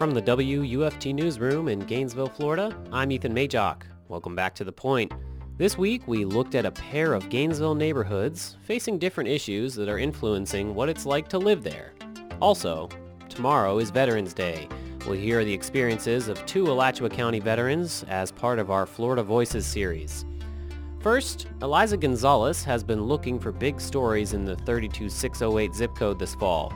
From the WUFT newsroom in Gainesville, Florida, I'm Ethan Magoc. Welcome back to The Point. This week, we looked at a pair of Gainesville neighborhoods facing different issues that are influencing what it's like to live there. Also, tomorrow is Veterans Day. We'll hear the experiences of two Alachua County veterans as part of our Florida Voices series. First, Eliza Gonzalez has been looking for big stories in the 32608 zip code this fall.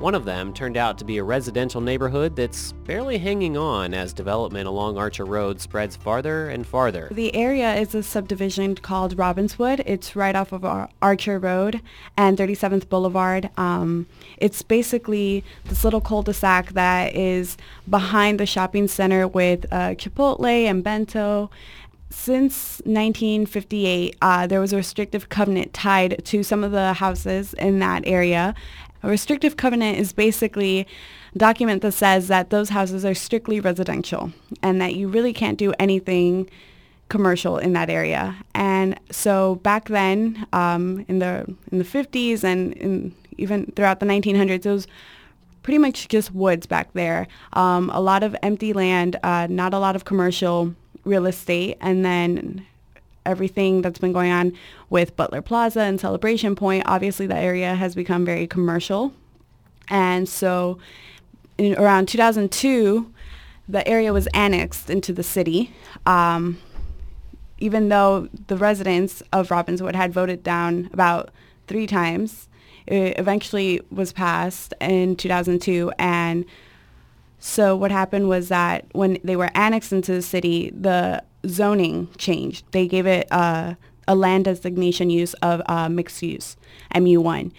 One of them turned out to be a residential neighborhood that's barely hanging on as development along Archer Road spreads farther and farther. The area is a subdivision called Robbinswood. It's right off of Archer Road and 37th Boulevard. Um, it's basically this little cul-de-sac that is behind the shopping center with uh, Chipotle and Bento since 1958, uh, there was a restrictive covenant tied to some of the houses in that area, a restrictive covenant is basically a document that says that those houses are strictly residential and that you really can't do anything commercial in that area. And so back then, um, in the in the 50s and in, even throughout the 1900s, it was pretty much just woods back there. Um, a lot of empty land, uh, not a lot of commercial real estate, and then everything that's been going on with Butler Plaza and Celebration Pointe, obviously that area has become very commercial. And so in around 2002, the area was annexed into the city. Um, even though the residents of Robbinswood had voted down about three times, it eventually was passed in 2002 and so what happened was that when they were annexed into the city, the zoning changed. They gave it uh, a land designation use of uh, mixed use, MU1.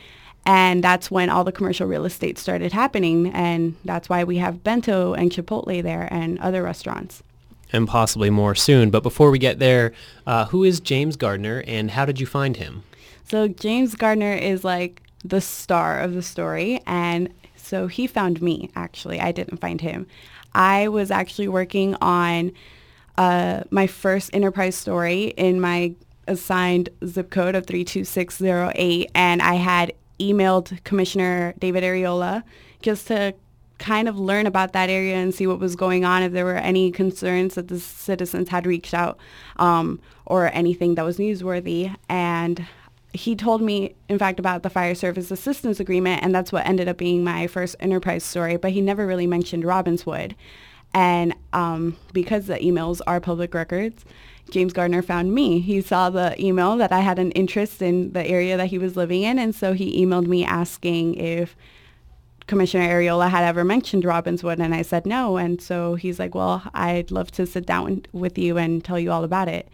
And that's when all the commercial real estate started happening. And that's why we have Bento and Chipotle there and other restaurants. And possibly more soon. But before we get there, uh, who is James Gardner and how did you find him? So James Gardner is like the star of the story. And so he found me, actually. I didn't find him. I was actually working on uh, my first enterprise story in my assigned zip code of 32608 and I had emailed Commissioner David Arreola just to kind of learn about that area and see what was going on, if there were any concerns that the citizens had reached out um, or anything that was newsworthy. And he told me, in fact, about the fire service assistance agreement, and that's what ended up being my first enterprise story, but he never really mentioned Robbinswood. And um, because the emails are public records, James Gardner found me. He saw the email that I had an interest in the area that he was living in, and so he emailed me asking if Commissioner Arreola had ever mentioned Robbinswood, and I said no. And so he's like, well, I'd love to sit down with you and tell you all about it.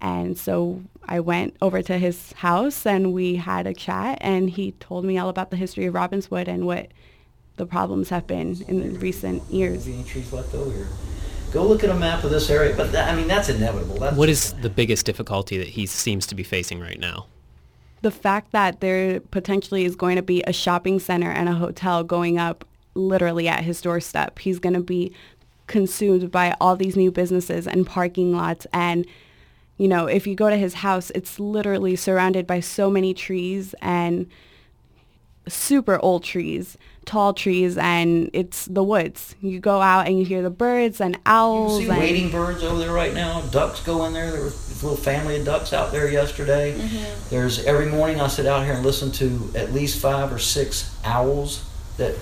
And so I went over to his house and we had a chat and he told me all about the history of Robbinswood and what the problems have been in recent years. Any trees left over. Go look at a map of this area, but that, I mean that's inevitable. That's what is the biggest difficulty that he seems to be facing right now? The fact that there potentially is going to be a shopping center and a hotel going up literally at his doorstep. He's going to be consumed by all these new businesses and parking lots and you know, if you go to his house, it's literally surrounded by so many trees and super old trees, tall trees, and it's the woods. You go out and you hear the birds and owls. You see and wading birds over there right now. Ducks go in there. There was a little family of ducks out there yesterday. Mm-hmm. There's every morning I sit out here and listen to at least five or six owls that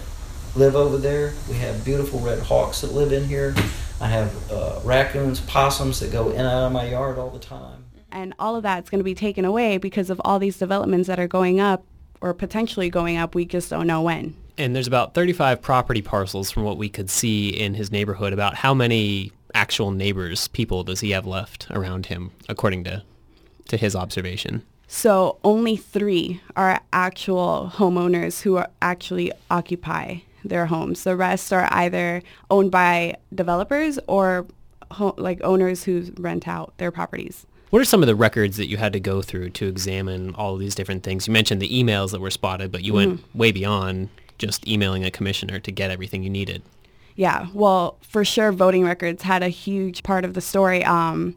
live over there. We have beautiful red hawks that live in here. I have uh, raccoons, possums that go in and out of my yard all the time. And all of that's going to be taken away because of all these developments that are going up or potentially going up. We just don't know when. And there's about 35 property parcels from what we could see in his neighborhood. About how many actual neighbors, people, does he have left around him, according to, to his observation? So only three are actual homeowners who are actually occupy their homes. The rest are either owned by developers or ho- like owners who rent out their properties. What are some of the records that you had to go through to examine all of these different things? You mentioned the emails that were spotted, but you mm-hmm. went way beyond just emailing a commissioner to get everything you needed. Yeah, well, for sure, voting records had a huge part of the story. Um,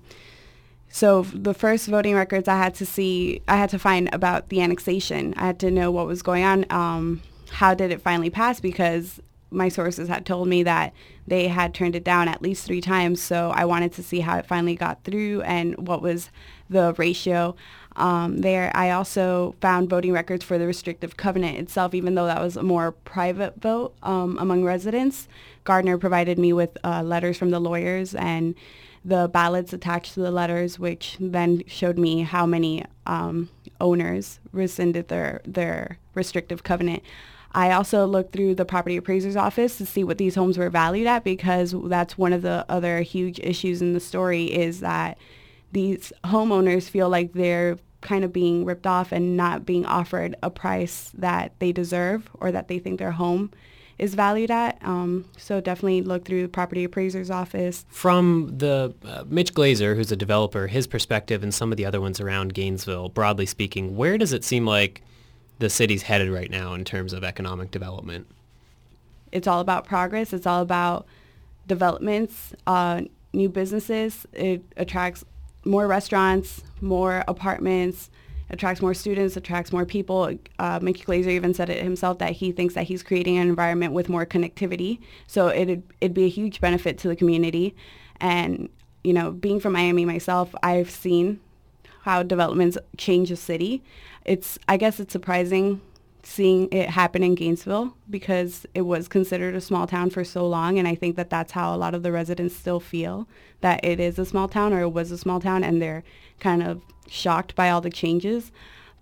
so the first voting records I had to see, I had to find about the annexation. I had to know what was going on. Um, how did it finally pass? Because my sources had told me that they had turned it down at least three times. So I wanted to see how it finally got through and what was the ratio. Um, there, I also found voting records for the restrictive covenant itself, even though that was a more private vote um, among residents. Gardner provided me with uh, letters from the lawyers and the ballots attached to the letters, which then showed me how many um, owners rescinded their, their restrictive covenant. I also looked through the property appraiser's office to see what these homes were valued at because that's one of the other huge issues in the story is that these homeowners feel like they're kind of being ripped off and not being offered a price that they deserve or that they think their home is valued at. Um, so definitely look through the property appraiser's office. From the uh, Mitch Glazer, who's a developer, his perspective and some of the other ones around Gainesville, broadly speaking, where does it seem like the city's headed right now in terms of economic development? It's all about progress. It's all about developments, uh, new businesses. It attracts more restaurants, more apartments, attracts more students, attracts more people. Uh, Mickey Glazer even said it himself that he thinks that he's creating an environment with more connectivity. So it'd, it'd be a huge benefit to the community. And, you know, being from Miami myself, I've seen how developments change a city. It's, I guess it's surprising seeing it happen in Gainesville because it was considered a small town for so long. And I think that that's how a lot of the residents still feel that it is a small town or it was a small town and they're kind of shocked by all the changes.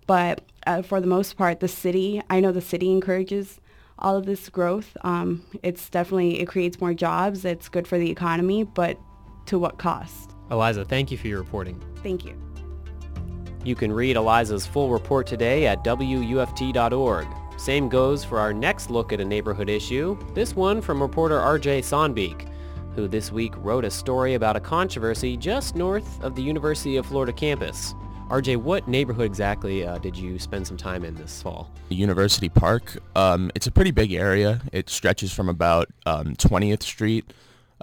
But uh, for the most part, the city, I know the city encourages all of this growth. Um, it's definitely, it creates more jobs. It's good for the economy, but to what cost? Eliza, thank you for your reporting. Thank you. You can read Eliza's full report today at WUFT.org. Same goes for our next look at a neighborhood issue, this one from reporter RJ Sonbeek, who this week wrote a story about a controversy just north of the University of Florida campus. RJ, what neighborhood exactly uh, did you spend some time in this fall? University Park. Um, it's a pretty big area. It stretches from about um, 20th Street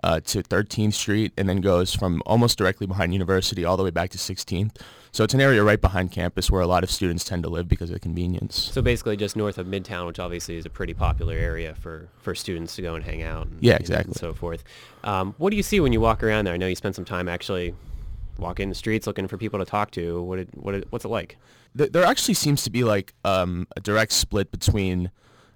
uh, to 13th Street and then goes from almost directly behind University all the way back to 16th. So it's an area right behind campus where a lot of students tend to live because of the convenience. So basically just north of Midtown, which obviously is a pretty popular area for, for students to go and hang out. And, yeah, exactly. And so forth. Um, what do you see when you walk around there? I know you spent some time actually walking the streets looking for people to talk to. What, did, what what's it like? There actually seems to be like um, a direct split between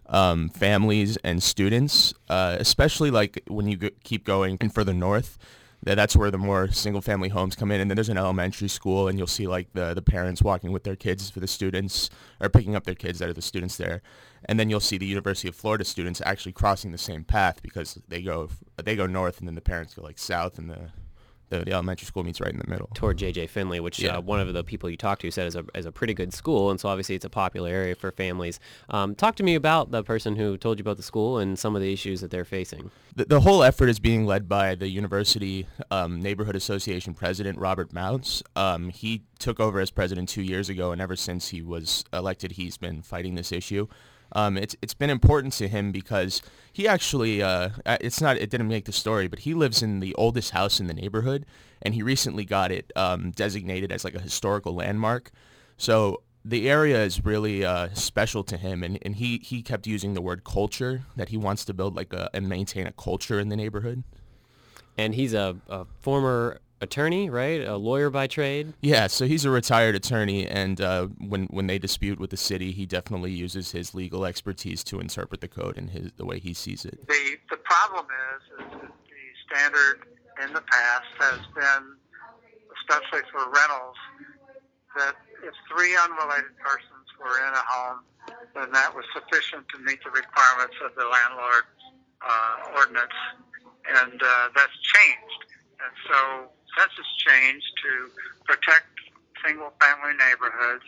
um, families and students, uh, especially like when you g- keep going and further north that's where the more single family homes come in and then there's an elementary school and you'll see like the the parents walking with their kids for the students or picking up their kids that are the students there. And then you'll see the University of Florida students actually crossing the same path because they go they go north and then the parents go like south and the the, the, elementary school meets right in the middle. Toward J.J. Finley, which yeah. uh, one of the people you talked to said is a, is a pretty good school, and so obviously it's a popular area for families. Um, talk to me about the person who told you about the school and some of the issues that they're facing. The, the whole effort is being led by the University um, Neighborhood Association president, Robert Mounts. Um, he took over as president two years ago, and ever since he was elected, he's been fighting this issue. Um, it's it's been important to him because he actually uh, it's not it didn't make the story, but he lives in the oldest house in the neighborhood, and he recently got it um, designated as like a historical landmark. So the area is really uh, special to him, and, and he, he kept using the word culture that he wants to build like a and maintain a culture in the neighborhood. And he's a, a former attorney, right? A lawyer by trade. Yeah, so he's a retired attorney, and uh, when when they dispute with the city, he definitely uses his legal expertise to interpret the code in his the way he sees it. The the problem is, is that the standard in the past has been, especially for rentals, that if three unrelated persons were in a home, then that was sufficient to meet the requirements of the landlord uh, ordinance, and uh, that's changed. And so census change to protect single family neighborhoods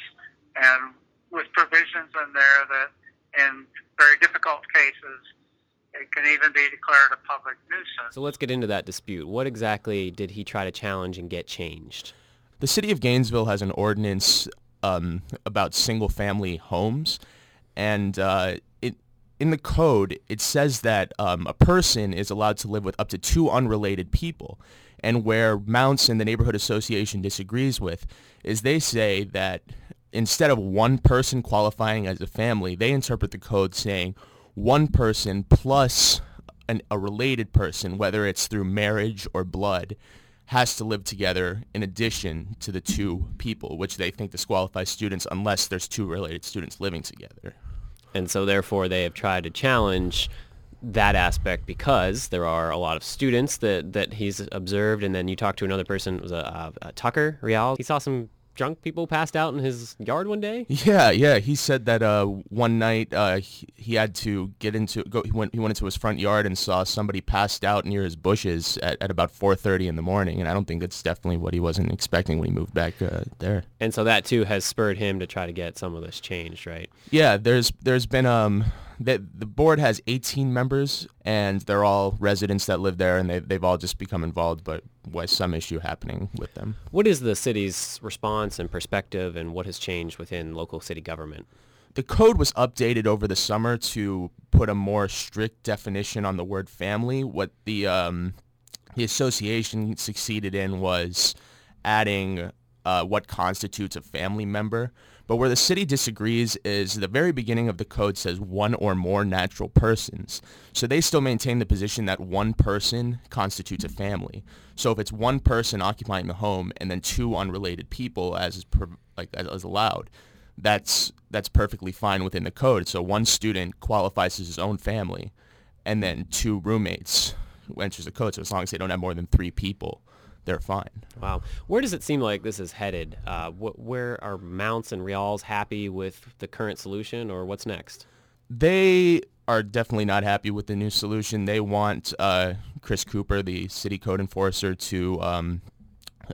and with provisions in there that in very difficult cases it can even be declared a public nuisance. So let's get into that dispute. What exactly did he try to challenge and get changed? The city of Gainesville has an ordinance um, about single family homes and uh, it, in the code, it says that um, a person is allowed to live with up to two unrelated people and where Mounts and the Neighborhood Association disagrees with is they say that instead of one person qualifying as a family, they interpret the code saying one person plus an, a related person, whether it's through marriage or blood, has to live together in addition to the two people, which they think disqualifies students unless there's two related students living together. And so therefore they have tried to challenge that aspect because there are a lot of students that, that he's observed. And then you talk to another person, it was a, a, a Tucker Real. He saw some drunk people passed out in his yard one day? Yeah, yeah. He said that uh, one night uh, he, he, had to get into go. He went he went into his front yard and saw somebody passed out near his bushes at, at about 4:30 in the morning. And I don't think that's definitely what he wasn't expecting when he moved back uh, there. And so that too has spurred him to try to get some of this changed, right? Yeah, there's there's been um that the board has 18 members and they're all residents that live there and they, they've all just become involved but was some issue happening with them. What is the city's response and perspective and what has changed within local city government? The code was updated over the summer to put a more strict definition on the word family. What the um, the association succeeded in was adding uh, what constitutes a family member but where the city disagrees is the very beginning of the code says one or more natural persons. So they still maintain the position that one person constitutes a family. So if it's one person occupying the home and then two unrelated people as per, like as allowed, that's that's perfectly fine within the code. So one student qualifies as his own family, and then two roommates enters the code. So as long as they don't have more than three people, they're fine. Wow. Where does it seem like this is headed? Uh, wh- where are Mounts and Reals happy with the current solution, or what's next? They are definitely not happy with the new solution. They want uh, Chris Cooper, the city code enforcer, to um,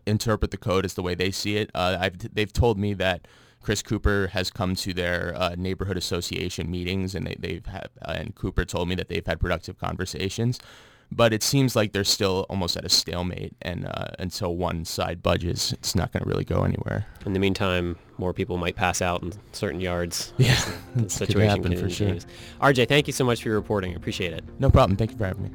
interpret the code as the way they see it. Uh, they've told me that Chris Cooper has come to their uh, neighborhood association meetings, and they, have had, and Cooper told me that they've had productive conversations but it seems like they're still almost at a stalemate, and uh, until one side budges, it's not going to really go anywhere. In the meantime, more people might pass out in certain yards. Yeah, the situation could happen for sure. RJ, thank you so much for your reporting. Appreciate it. No problem. Thank you for having me.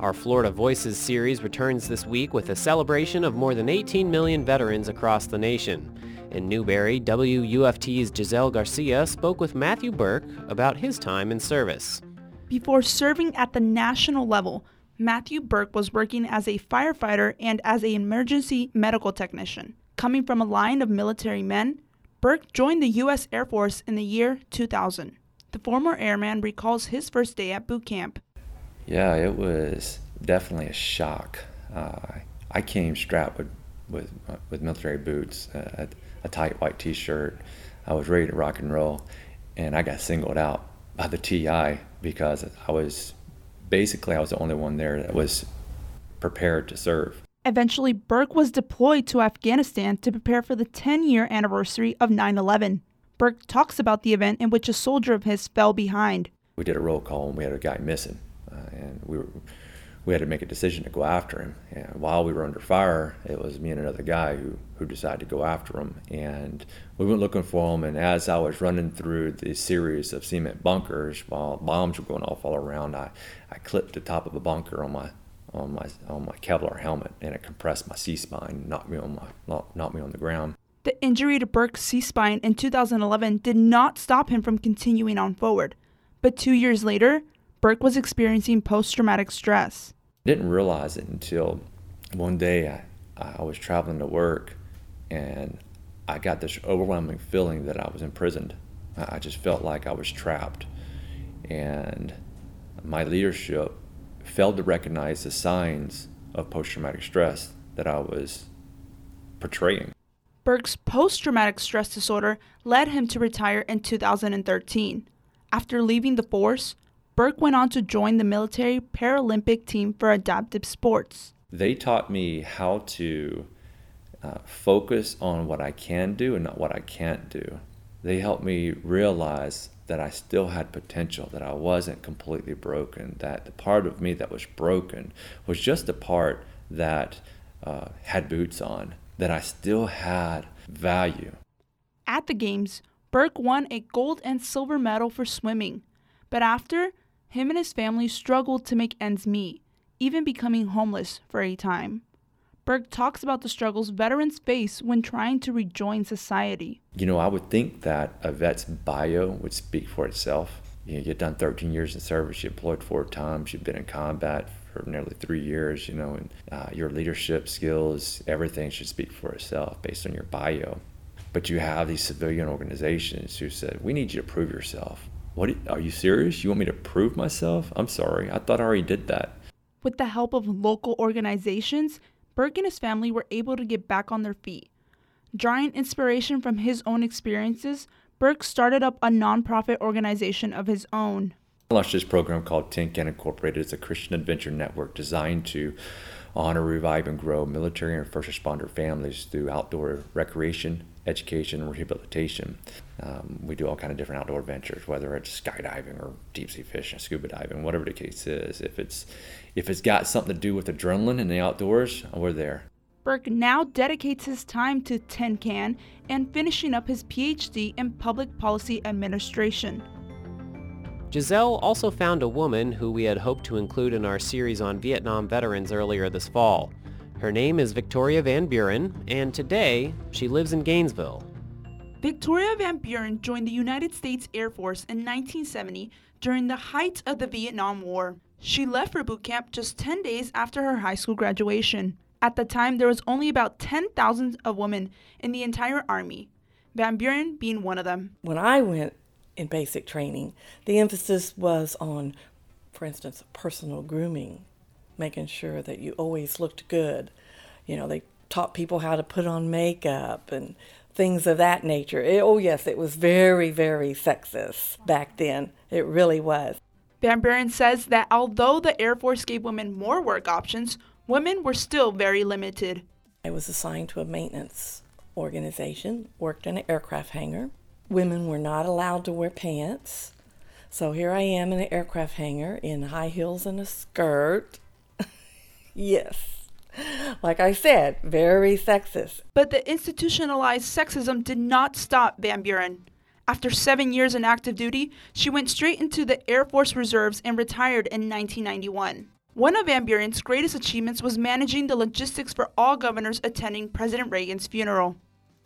Our Florida Voices series returns this week with a celebration of more than 18 million veterans across the nation. In Newberry, WUFT's Giselle Garcia spoke with Matthew Burke about his time in service. Before serving at the national level, Matthew Burke was working as a firefighter and as an emergency medical technician. Coming from a line of military men, Burke joined the U.S. Air Force in the year 2000. The former airman recalls his first day at boot camp. Yeah, it was definitely a shock. Uh, I came strapped with, with, with military boots, uh, a tight white t-shirt. I was ready to rock and roll, and I got singled out by the TI because I was basically I was the only one there that was prepared to serve. Eventually, Burke was deployed to Afghanistan to prepare for the 10 year anniversary of 9 11. Burke talks about the event in which a soldier of his fell behind. We did a roll call and we had a guy missing, uh, and we were we had to make a decision to go after him. And while we were under fire, it was me and another guy who, who decided to go after him. And we went looking for him. And as I was running through the series of cement bunkers while bombs were going off all around, I, I clipped the top of a bunker on my on my on my Kevlar helmet, and it compressed my C spine, knocked me on my knocked me on the ground. The injury to Burke's C spine in 2011 did not stop him from continuing on forward. But two years later, Burke was experiencing post traumatic stress. I didn't realize it until one day I, I was traveling to work and I got this overwhelming feeling that I was imprisoned. I just felt like I was trapped. And my leadership failed to recognize the signs of post traumatic stress that I was portraying. Burke's post traumatic stress disorder led him to retire in 2013. After leaving the force, Burke went on to join the military Paralympic team for adaptive sports. They taught me how to uh, focus on what I can do and not what I can't do. They helped me realize that I still had potential, that I wasn't completely broken, that the part of me that was broken was just the part that uh, had boots on, that I still had value. At the Games, Burke won a gold and silver medal for swimming. But after, him and his family struggled to make ends meet, even becoming homeless for a time. Burke talks about the struggles veterans face when trying to rejoin society. You know, I would think that a vet's bio would speak for itself, you get done 13 years in service, you employed four times, you've been in combat for nearly three years, you know, and uh, your leadership skills, everything should speak for itself based on your bio. But you have these civilian organizations who said, we need you to prove yourself. What are you serious? You want me to prove myself? I'm sorry. I thought I already did that. With the help of local organizations, Burke and his family were able to get back on their feet. Drawing inspiration from his own experiences, Burke started up a nonprofit organization of his own. I launched this program called Tin Can Incorporated. It's a Christian adventure network designed to honor, revive, and grow military and first responder families through outdoor recreation, education, and rehabilitation. Um, we do all kind of different outdoor adventures, whether it's skydiving or deep sea fishing, scuba diving, whatever the case is. If it's if it's got something to do with adrenaline in the outdoors, we're there. Burke now dedicates his time to Tin Can and finishing up his PhD in Public Policy Administration. Giselle also found a woman who we had hoped to include in our series on Vietnam veterans earlier this fall. Her name is Victoria Van Buren, and today she lives in Gainesville. Victoria Van Buren joined the United States Air Force in 1970 during the height of the Vietnam War. She left for boot camp just 10 days after her high school graduation. At the time, there was only about 10,000 of women in the entire Army, Van Buren being one of them. When I went in basic training, the emphasis was on, for instance, personal grooming, making sure that you always looked good. You know, they taught people how to put on makeup and things of that nature. It, oh, yes, it was very, very sexist back then. It really was. Van Buren says that although the Air Force gave women more work options, women were still very limited. I was assigned to a maintenance organization, worked in an aircraft hangar. Women were not allowed to wear pants. So here I am in an aircraft hangar in high heels and a skirt. Yes. Like I said, very sexist. But the institutionalized sexism did not stop Van Buren. After seven years in active duty, she went straight into the Air Force Reserves and retired in 1991. One of Van Buren's greatest achievements was managing the logistics for all governors attending President Reagan's funeral.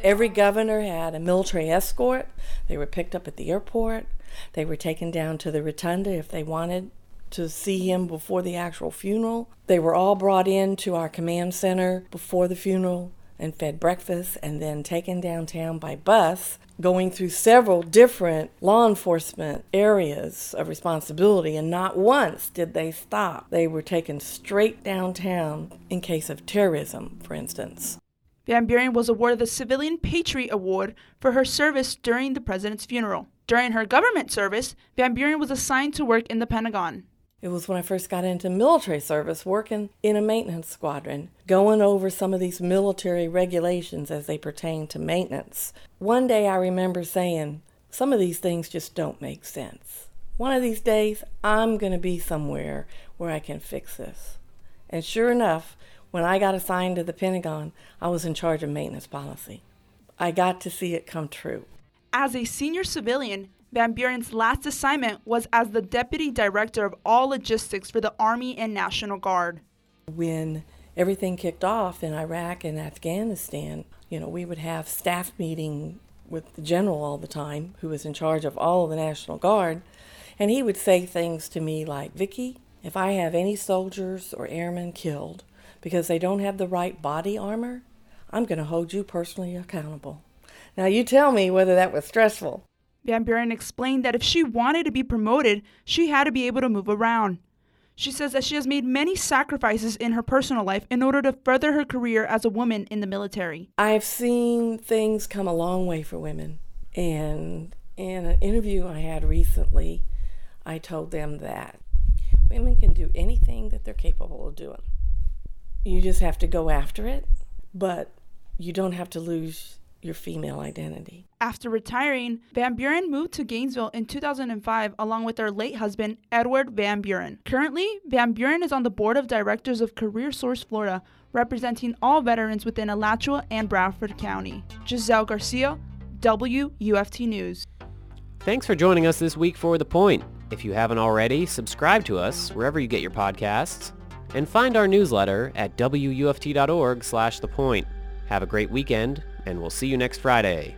Every governor had a military escort. They were picked up at the airport. They were taken down to the rotunda if they wanted to see him before the actual funeral. They were all brought in to our command center before the funeral and fed breakfast and then taken downtown by bus going through several different law enforcement areas of responsibility, and not once did they stop. They were taken straight downtown in case of terrorism, for instance. Van Buren was awarded the Civilian Patriot Award for her service during the president's funeral. During her government service, Van Buren was assigned to work in the Pentagon. It was when I first got into military service, working in a maintenance squadron, going over some of these military regulations as they pertain to maintenance. One day I remember saying, some of these things just don't make sense. One of these days, I'm going to be somewhere where I can fix this. And sure enough, when I got assigned to the Pentagon, I was in charge of maintenance policy. I got to see it come true. As a senior civilian, Van Buren's last assignment was as the deputy director of all logistics for the Army and National Guard. When everything kicked off in Iraq and Afghanistan, you know, we would have staff meeting with the general all the time, who was in charge of all of the National Guard, and he would say things to me like, Vicki, if I have any soldiers or airmen killed because they don't have the right body armor, I'm going to hold you personally accountable. Now, you tell me whether that was stressful. Van Buren explained that if she wanted to be promoted, she had to be able to move around. She says that she has made many sacrifices in her personal life in order to further her career as a woman in the military. I've seen things come a long way for women. And in an interview I had recently, I told them that women can do anything that they're capable of doing. You just have to go after it, but you don't have to lose your female identity. After retiring, Van Buren moved to Gainesville in 2005 along with her late husband, Edward Van Buren. Currently, Van Buren is on the board of directors of Career Source Florida, representing all veterans within Alachua and Bradford County. Giselle Garcia, WUFT News. Thanks for joining us this week for The Point. If you haven't already, subscribe to us wherever you get your podcasts and find our newsletter at wuft.org slash the point. Have a great weekend and we'll see you next Friday.